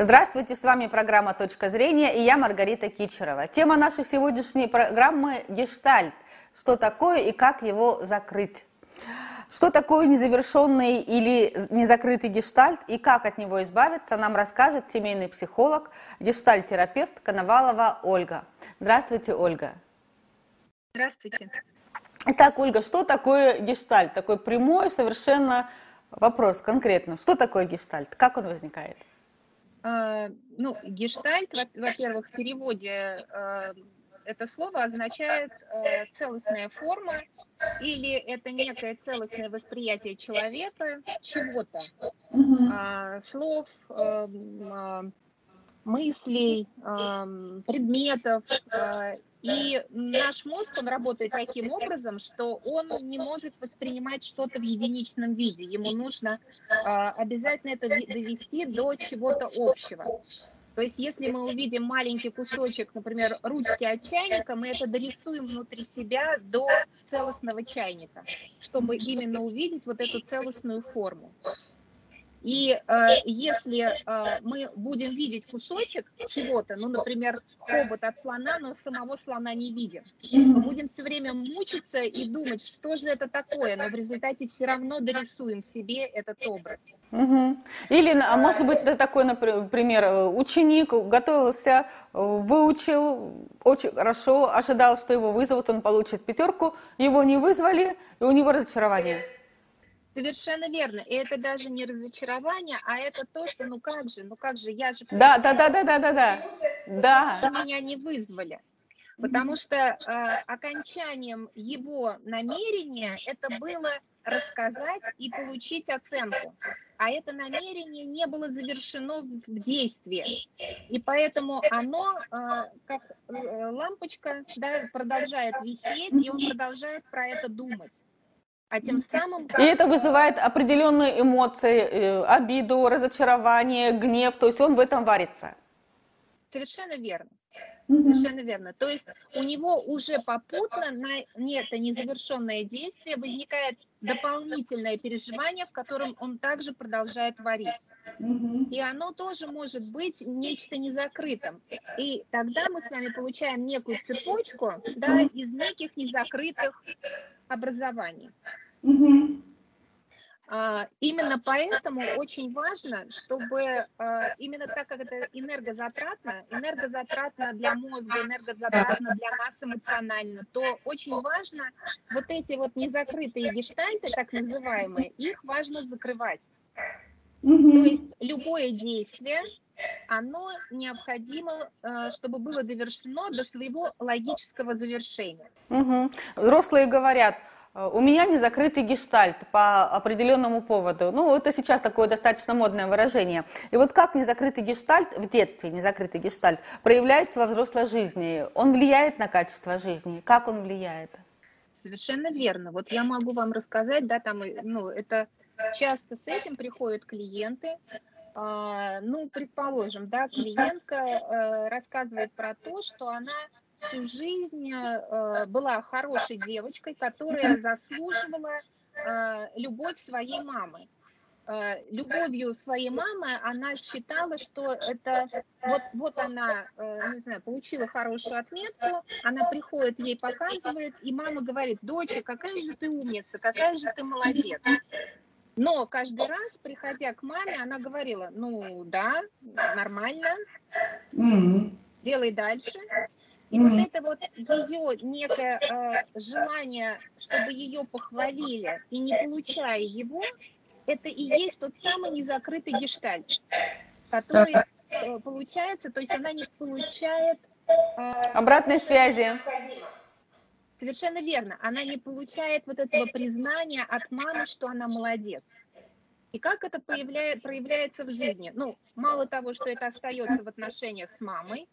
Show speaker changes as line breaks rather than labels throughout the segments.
Здравствуйте, с вами программа «Точка зрения» и я Маргарита Кичерова. Тема нашей сегодняшней программы – гештальт. Что такое и как его закрыть? Что такое незавершенный или незакрытый гештальт и как от него избавиться, нам расскажет семейный психолог, гештальт-терапевт Коновалова Ольга. Здравствуйте, Ольга.
Здравствуйте.
Итак, Ольга, что такое гештальт? Такой прямой совершенно вопрос конкретно. Что такое гештальт? Как он возникает?
А, ну, гештальт, во-первых, в переводе а, это слово означает э, целостная форма или это некое целостное восприятие человека чего-то, а, слов, мыслей, предметов. И наш мозг, он работает таким образом, что он не может воспринимать что-то в единичном виде. Ему нужно обязательно это довести до чего-то общего. То есть если мы увидим маленький кусочек, например, ручки от чайника, мы это дорисуем внутри себя до целостного чайника, чтобы именно увидеть вот эту целостную форму. И э, если э, мы будем видеть кусочек чего-то, ну, например, хобот от слона, но самого слона не видим, мы будем все время мучиться и думать, что же это такое, но в результате все равно дорисуем себе этот образ.
Угу. Или, а может быть, это такой, например, ученик готовился, выучил очень хорошо, ожидал, что его вызовут, он получит пятерку, его не вызвали, и у него разочарование.
Совершенно верно. И это даже не разочарование, а это то, что ну как же, ну как же, я же...
Да, да, да, да, да, да, да.
Да. Меня не вызвали. Потому что э, окончанием его намерения это было рассказать и получить оценку. А это намерение не было завершено в действии. И поэтому оно, э, как э, лампочка, да, продолжает висеть, и он продолжает про это думать.
А тем самым... И это вызывает определенные эмоции, э, обиду, разочарование, гнев, то есть он в этом варится.
Совершенно верно. Совершенно верно. То есть у него уже попутно на это незавершенное действие возникает дополнительное переживание, в котором он также продолжает вариться. И оно тоже может быть нечто незакрытым. И тогда мы с вами получаем некую цепочку да, из неких незакрытых образований. Именно поэтому очень важно, чтобы а, именно так как это энергозатратно, энергозатратно для мозга, энергозатратно для нас эмоционально, то очень важно вот эти вот незакрытые гештальты, так называемые, их важно закрывать. Угу. То есть любое действие, оно необходимо, а, чтобы было довершено до своего логического завершения.
Угу. Взрослые говорят, у меня не закрытый гештальт по определенному поводу. Ну, это сейчас такое достаточно модное выражение. И вот как незакрытый гештальт в детстве, незакрытый гештальт, проявляется во взрослой жизни? Он влияет на качество жизни? Как он влияет?
Совершенно верно. Вот я могу вам рассказать, да, там, ну, это часто с этим приходят клиенты, а, ну, предположим, да, клиентка э, рассказывает про то, что она всю жизнь э, была хорошей девочкой, которая заслуживала э, любовь своей мамы. Э, любовью своей мамы она считала, что это вот, вот она, э, не знаю, получила хорошую отметку, она приходит, ей показывает, и мама говорит, доча, какая же ты умница, какая же ты молодец. Но каждый раз, приходя к маме, она говорила, ну да, нормально, mm-hmm. делай дальше. И mm-hmm. вот это вот ее некое э, желание, чтобы ее похвалили, и не получая его, это и есть тот самый незакрытый гештальт, который э, получается, то есть она не получает
э, обратной связи.
Совершенно верно. Она не получает вот этого признания от мамы, что она молодец. И как это появляет, проявляется в жизни? Ну, мало того, что это остается в отношениях с мамой,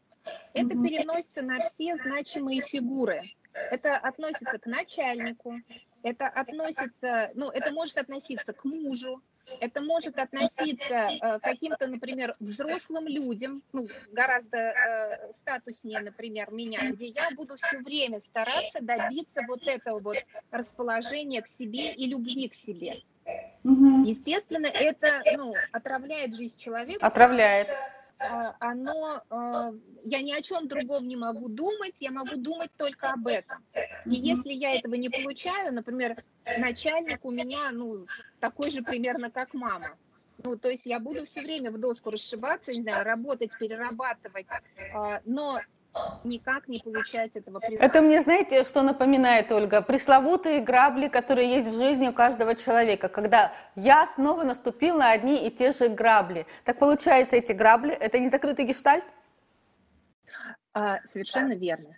это переносится на все значимые фигуры. Это относится к начальнику, это относится, ну, это может относиться к мужу, это может относиться э, к каким-то, например, взрослым людям, ну, гораздо э, статуснее, например, меня, где я буду все время стараться добиться вот этого вот расположения к себе и любви к себе. Угу. Естественно, это ну, отравляет жизнь человека.
Отравляет.
а, оно, а, я ни о чем другом не могу думать, я могу думать только об этом. И если я этого не получаю, например, начальник у меня, ну, такой же примерно, как мама, ну, то есть я буду все время в доску расшибаться, не знаю, работать, перерабатывать, но никак не получать этого признания.
Это мне, знаете, что напоминает, Ольга? Пресловутые грабли, которые есть в жизни у каждого человека, когда я снова наступил на одни и те же грабли. Так получается, эти грабли – это не закрытый гештальт?
А, совершенно верно.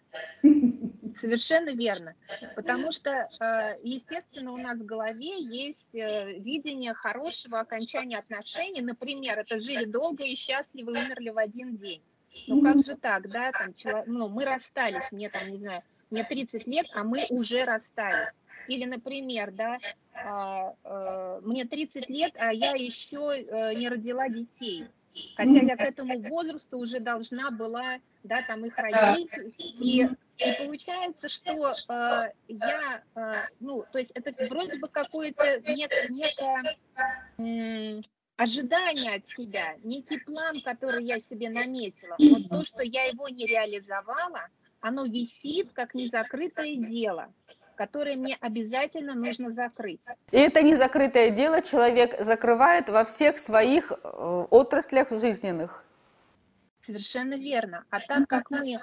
Совершенно верно. Потому что, а, естественно, у нас в голове есть э, видение хорошего окончания отношений. Например, это жили долго и счастливо, умерли в один день. Ну как же так, да, там, человек, ну мы расстались, мне там, не знаю, мне 30 лет, а мы уже расстались. Или, например, да, а, а, мне 30 лет, а я еще а, не родила детей. Хотя я к этому возрасту уже должна была, да, там их родить. И, и получается, что э, я, э, ну, то есть это вроде бы какое-то нек, некое ожидание от себя, некий план, который я себе наметила, но то, что я его не реализовала, оно висит как незакрытое дело, которое мне обязательно нужно закрыть.
И это незакрытое дело человек закрывает во всех своих э, отраслях жизненных.
Совершенно верно. А так как мы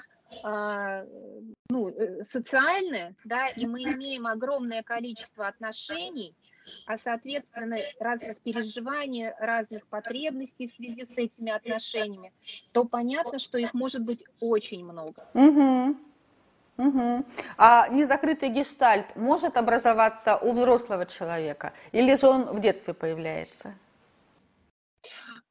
ну, э, социальны, да, и мы имеем огромное количество отношений, а соответственно разных переживаний, разных потребностей в связи с этими отношениями, то понятно, что их может быть очень много.
Угу. Угу. А незакрытый гештальт может образоваться у взрослого человека, или же он в детстве появляется?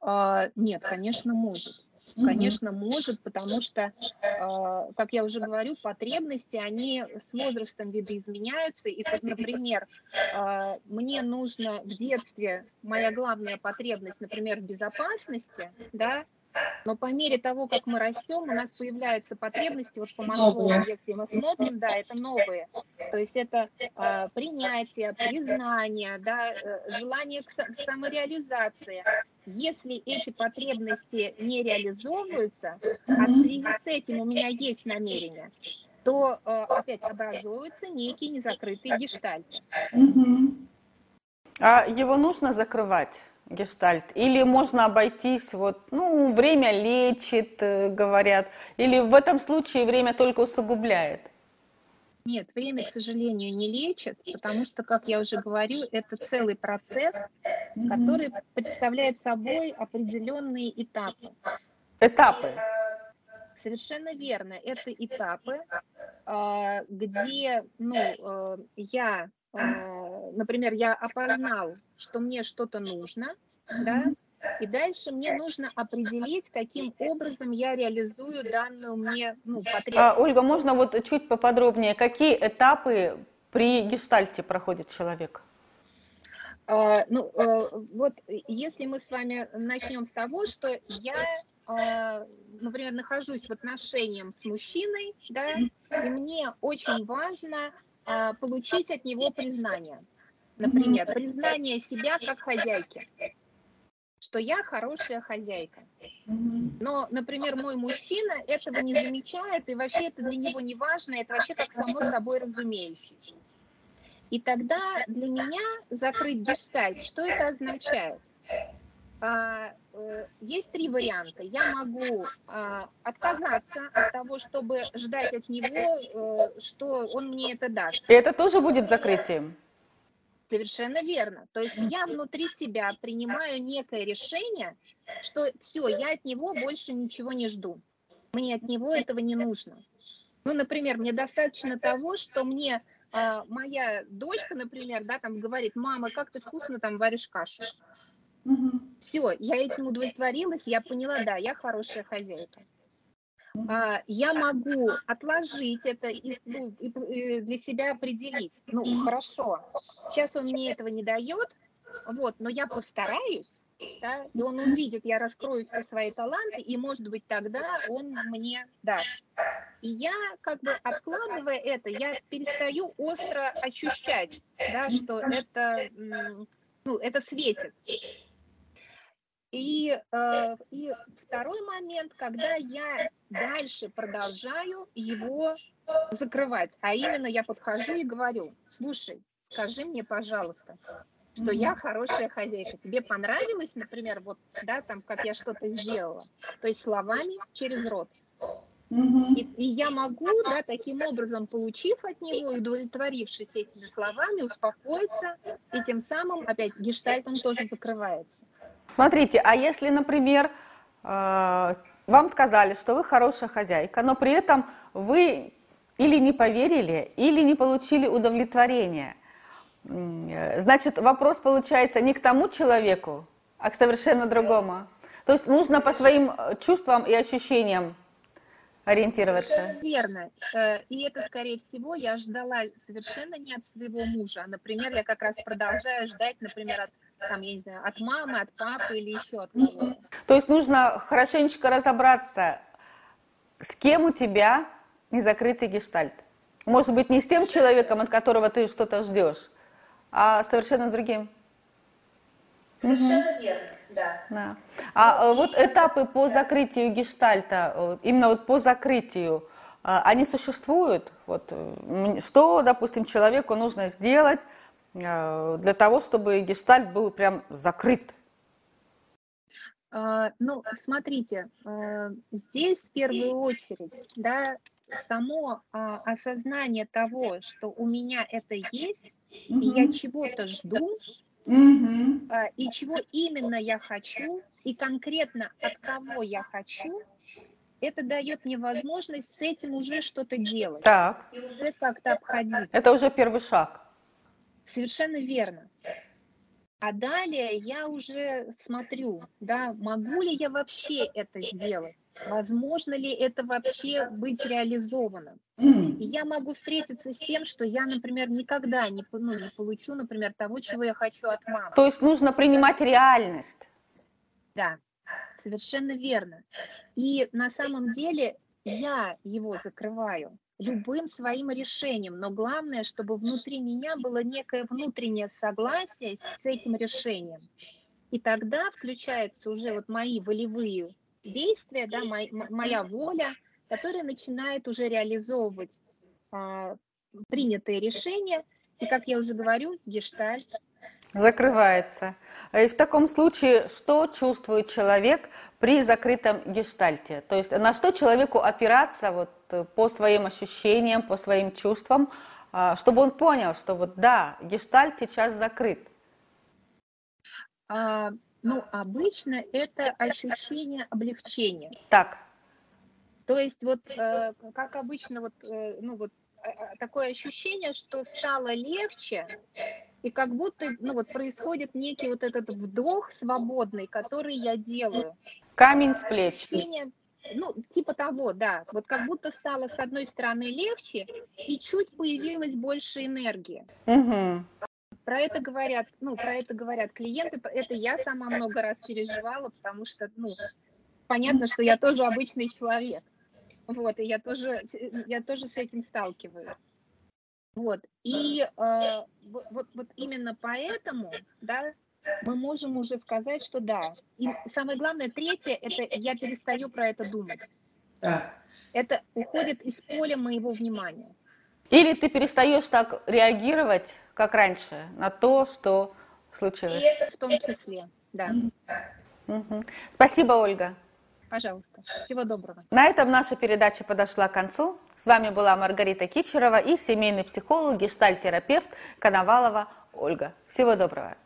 А, нет, конечно, может. Конечно, может, потому что, а, как я уже говорю, потребности, они с возрастом видоизменяются. И, например, а, мне нужно в детстве, моя главная потребность, например, в безопасности, да, но по мере того, как мы растем, у нас появляются потребности, вот по Маслову, если мы смотрим, да, это новые. То есть это э, принятие, признание, да, э, желание к самореализации. Если эти потребности не реализовываются, а в связи с этим у меня есть намерение, то э, опять образуется некий незакрытый гештальт.
А его нужно закрывать? гештальт? Или можно обойтись, вот, ну, время лечит, э, говорят, или в этом случае время только усугубляет?
Нет, время, к сожалению, не лечит, потому что, как я уже говорю, это целый процесс, который представляет собой определенные этапы.
Этапы?
Совершенно верно. Это этапы, а, где ну, э, я а, например, я опознал, что мне что-то нужно, да, и дальше мне нужно определить, каким образом я реализую данную мне ну, потребность.
А, Ольга, можно вот чуть поподробнее, какие этапы при гештальте проходит человек?
А, ну, а, вот если мы с вами начнем с того, что я, а, например, нахожусь в отношениях с мужчиной, да, и мне очень важно а, получить от него признание. Например, признание себя как хозяйки, что я хорошая хозяйка. Но, например, мой мужчина этого не замечает, и вообще это для него не важно, это вообще как само собой разумеющееся. И тогда для меня закрыть гештальт, что это означает? А, э, есть три варианта. Я могу а, отказаться от того, чтобы ждать от него, э, что он мне это даст.
И это тоже будет закрытием?
Совершенно верно. То есть я внутри себя принимаю некое решение, что все, я от него больше ничего не жду. Мне от него этого не нужно. Ну, например, мне достаточно того, что мне а, моя дочка, например, да, там говорит, мама, как ты вкусно там варишь кашу. Угу. Все, я этим удовлетворилась, я поняла, да, я хорошая хозяйка. А, я могу отложить это и, ну, и для себя определить. Ну, хорошо, сейчас он мне этого не дает, вот, но я постараюсь, да, и он увидит, я раскрою все свои таланты, и, может быть, тогда он мне даст. И я, как бы, откладывая это, я перестаю остро ощущать, да, что это, ну, это светит. И, э, и второй момент, когда я дальше продолжаю его закрывать, а именно я подхожу и говорю, слушай, скажи мне, пожалуйста, что я хорошая хозяйка. Тебе понравилось, например, вот, да, там, как я что-то сделала? То есть словами через рот. И, и я могу, да, таким образом, получив от него и удовлетворившись этими словами, успокоиться, и тем самым, опять, гештальт, он тоже закрывается.
Смотрите, а если, например, э, вам сказали, что вы хорошая хозяйка, но при этом вы или не поверили, или не получили удовлетворения – Значит, вопрос получается не к тому человеку, а к совершенно другому. То есть нужно по своим э, чувствам и ощущениям ориентироваться.
Верно. Э, и это, скорее всего, я ждала совершенно не от своего мужа. Например, я как раз продолжаю ждать, например, от там, я не знаю, от мамы, от папы или еще от кого-то.
То есть нужно хорошенечко разобраться, с кем у тебя незакрытый гештальт. Может быть, не с тем человеком, от которого ты что-то ждешь, а совершенно другим.
Совершенно угу. верно, да.
да. А ну, вот этапы по закрытию гештальта, именно вот по закрытию, а, они существуют? Вот, что, допустим, человеку нужно сделать для того, чтобы гештальт был прям закрыт?
А, ну, смотрите, здесь в первую очередь, да, само осознание того, что у меня это есть, угу. и я чего-то жду, угу. и чего именно я хочу, и конкретно от кого я хочу, это дает мне возможность с этим уже что-то делать.
Так.
И уже как-то обходить.
Это уже первый шаг.
Совершенно верно. А далее я уже смотрю, да, могу ли я вообще это сделать, возможно ли это вообще быть реализованным. И я могу встретиться с тем, что я, например, никогда не, ну, не получу, например, того, чего я хочу от мамы.
То есть нужно принимать реальность.
Да, совершенно верно. И на самом деле я его закрываю любым своим решением, но главное, чтобы внутри меня было некое внутреннее согласие с этим решением. И тогда включаются уже вот мои волевые действия, да, моя, моя воля, которая начинает уже реализовывать а, принятые решения. И, как я уже говорю, гештальт
Закрывается. И в таком случае, что чувствует человек при закрытом гештальте? То есть на что человеку опираться вот, по своим ощущениям, по своим чувствам, а, чтобы он понял, что вот да, гештальт сейчас закрыт?
А, ну, обычно это ощущение облегчения.
Так.
То есть вот, э, как обычно, вот, э, ну, вот такое ощущение, что стало легче, и как будто, ну вот происходит некий вот этот вдох свободный, который я делаю.
Камень с плеч.
Ощущение, ну, типа того, да. Вот как будто стало с одной стороны легче, и чуть появилась больше энергии. Угу. Про это говорят, ну, про это говорят клиенты, это я сама много раз переживала, потому что, ну, понятно, что я тоже обычный человек. Вот, и я тоже, я тоже с этим сталкиваюсь. Вот, и э, вот, вот именно поэтому, да, мы можем уже сказать, что да. И самое главное, третье, это я перестаю про это думать. Так. Это уходит из поля моего внимания.
Или ты перестаешь так реагировать, как раньше, на то, что случилось. И
это в том числе, да.
Угу. Спасибо, Ольга.
Пожалуйста. Всего доброго.
На этом наша передача подошла к концу. С вами была Маргарита Кичерова и семейный психолог, гештальтерапевт Коновалова Ольга. Всего доброго.